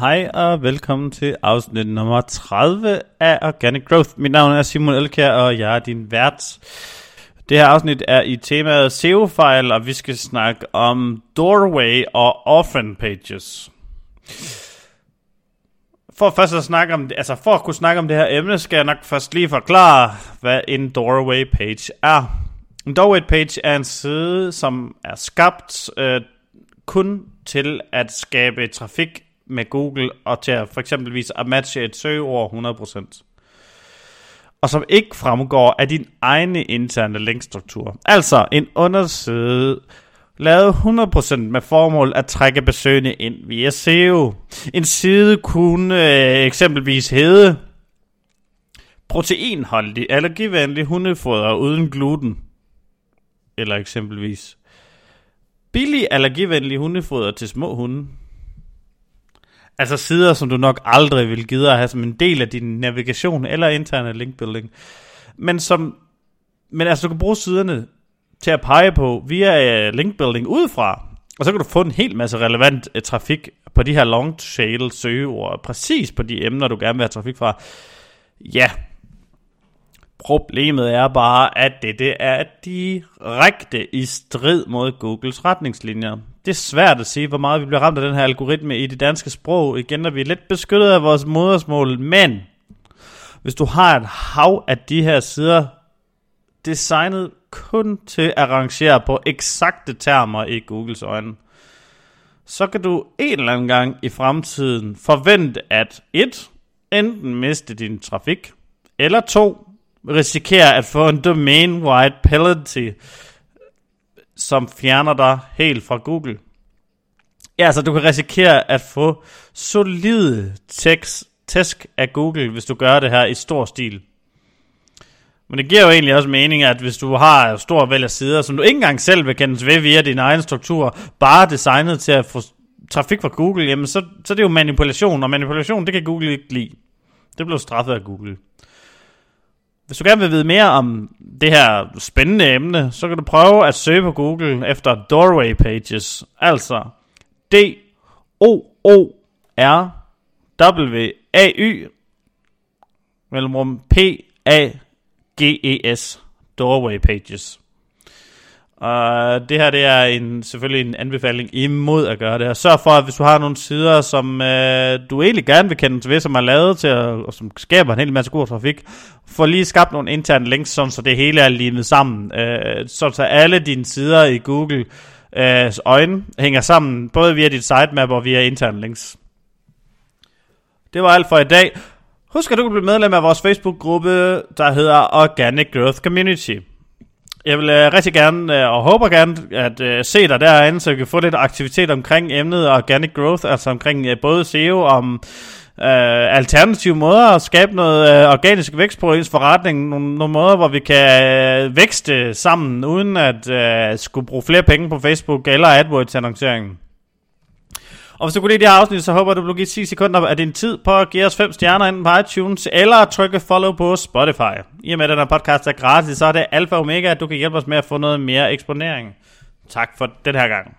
Hej og velkommen til afsnit nummer 30 af Organic Growth. Mit navn er Simon Elkær, og jeg er din vært. Det her afsnit er i temaet SEO-fejl, og vi skal snakke om Doorway og Orphan Pages. For først at snakke om altså for at kunne snakke om det her emne, skal jeg nok først lige forklare, hvad en Doorway Page er. En Doorway Page er en side, som er skabt øh, kun til at skabe trafik med Google, og til at for eksempelvis at matche et søgeord 100%. Og som ikke fremgår af din egne interne linkstruktur. Altså en underside lavet 100% med formål at trække besøgende ind via SEO. En side kunne øh, eksempelvis hedde proteinholdig, allergivenlig hundefoder uden gluten. Eller eksempelvis billig allergivenlig hundefoder til små hunde. Altså sider, som du nok aldrig vil gide at have som en del af din navigation eller interne linkbuilding. Men som men altså, du kan bruge siderne til at pege på via øh, linkbuilding udefra, og så kan du få en hel masse relevant uh, trafik på de her long tail søgeord, præcis på de emner, du gerne vil have trafik fra. Ja, Problemet er bare, at det, det er direkte i strid mod Googles retningslinjer. Det er svært at sige, hvor meget vi bliver ramt af den her algoritme i det danske sprog. Igen er vi lidt beskyttet af vores modersmål, men hvis du har et hav af de her sider, designet kun til at rangere på eksakte termer i Googles øjne, så kan du en eller anden gang i fremtiden forvente, at et, enten miste din trafik, eller to, risikere at få en domain-wide penalty, som fjerner dig helt fra Google. Ja, altså du kan risikere at få solide tekst, tæsk af Google, hvis du gør det her i stor stil. Men det giver jo egentlig også mening, at hvis du har stor vælg af sider, som du ikke engang selv vil kendes ved via din egen struktur, bare designet til at få trafik fra Google, jamen så, så det er det jo manipulation, og manipulation, det kan Google ikke lide. Det blev straffet af Google. Hvis du gerne vil vide mere om det her spændende emne, så kan du prøve at søge på Google efter Doorway Pages. Altså D-O-O-R-W-A-Y mellemrum P-A-G-E-S Doorway Pages. Og det her det er en, selvfølgelig en anbefaling imod at gøre det her. Sørg for, at hvis du har nogle sider, som øh, du egentlig gerne vil kende til ved, som er lavet til, at, og som skaber en hel masse god trafik, få lige skabt nogle interne links, sådan, så det hele er limet sammen. Øh, så alle dine sider i Google øh, øjne hænger sammen, både via dit sitemap og via interne links. Det var alt for i dag. Husk at du kan blive medlem af vores Facebook-gruppe, der hedder Organic Growth Community. Jeg vil uh, rigtig gerne, uh, og håber gerne, at uh, se dig derinde, så vi kan få lidt aktivitet omkring emnet organic growth, altså omkring uh, både SEO, om uh, alternative måder at skabe noget uh, organisk vækst på ens forretning, nogle, nogle måder, hvor vi kan uh, vækste sammen, uden at uh, skulle bruge flere penge på Facebook eller AdWords-annonceringen. Og hvis du kunne lide det her afsnit, så håber jeg, du vil give 10 sekunder af din tid på at give os 5 stjerner inden på iTunes, eller trykke follow på Spotify. I og med, at den her podcast er gratis, så er det alfa og omega, at du kan hjælpe os med at få noget mere eksponering. Tak for den her gang.